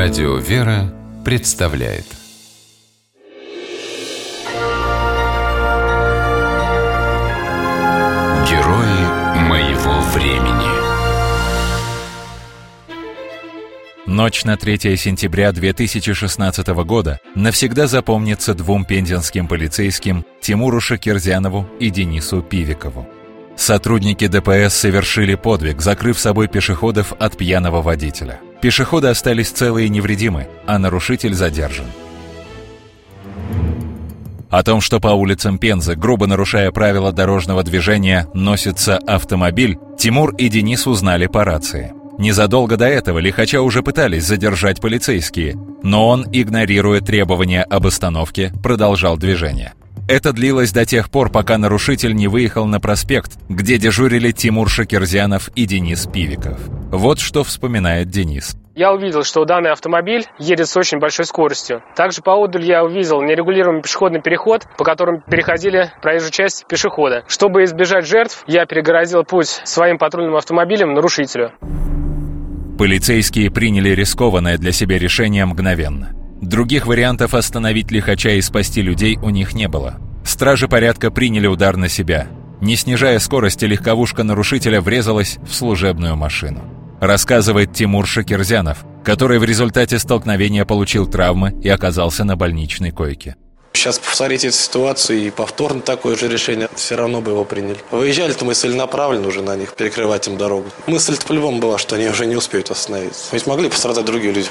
Радио «Вера» представляет Герои моего времени Ночь на 3 сентября 2016 года навсегда запомнится двум пензенским полицейским Тимуру Шакерзянову и Денису Пивикову. Сотрудники ДПС совершили подвиг, закрыв собой пешеходов от пьяного водителя. Пешеходы остались целы и невредимы, а нарушитель задержан. О том, что по улицам Пензы, грубо нарушая правила дорожного движения, носится автомобиль, Тимур и Денис узнали по рации. Незадолго до этого лихача уже пытались задержать полицейские, но он, игнорируя требования об остановке, продолжал движение. Это длилось до тех пор, пока нарушитель не выехал на проспект, где дежурили Тимур Шакерзянов и Денис Пивиков. Вот что вспоминает Денис. Я увидел, что данный автомобиль едет с очень большой скоростью. Также поодаль я увидел нерегулируемый пешеходный переход, по которому переходили проезжую часть пешехода. Чтобы избежать жертв, я перегородил путь своим патрульным автомобилем нарушителю. Полицейские приняли рискованное для себя решение мгновенно. Других вариантов остановить лихача и спасти людей у них не было. Стражи порядка приняли удар на себя. Не снижая скорости, легковушка нарушителя врезалась в служебную машину. Рассказывает Тимур Шакирзянов, который в результате столкновения получил травмы и оказался на больничной койке. Сейчас повторить эту ситуацию и повторно такое же решение, все равно бы его приняли. Выезжали-то мы целенаправленно уже на них, перекрывать им дорогу. Мысль-то по-любому была, что они уже не успеют остановиться. Ведь могли пострадать другие люди.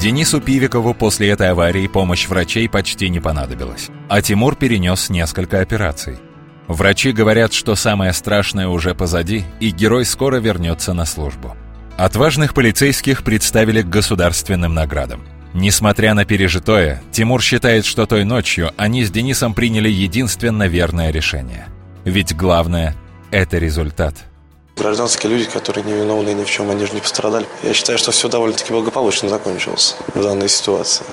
Денису Пивикову после этой аварии помощь врачей почти не понадобилась. А Тимур перенес несколько операций. Врачи говорят, что самое страшное уже позади, и герой скоро вернется на службу. Отважных полицейских представили к государственным наградам. Несмотря на пережитое, Тимур считает, что той ночью они с Денисом приняли единственно верное решение. Ведь главное – это результат. Гражданские люди, которые невиновны ни в чем, они же не пострадали. Я считаю, что все довольно-таки благополучно закончилось в данной ситуации.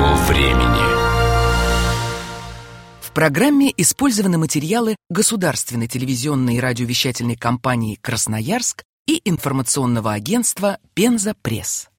Моего времени В программе использованы материалы государственной телевизионной и радиовещательной компании «Красноярск» и информационного агентства «Пенза Пресс».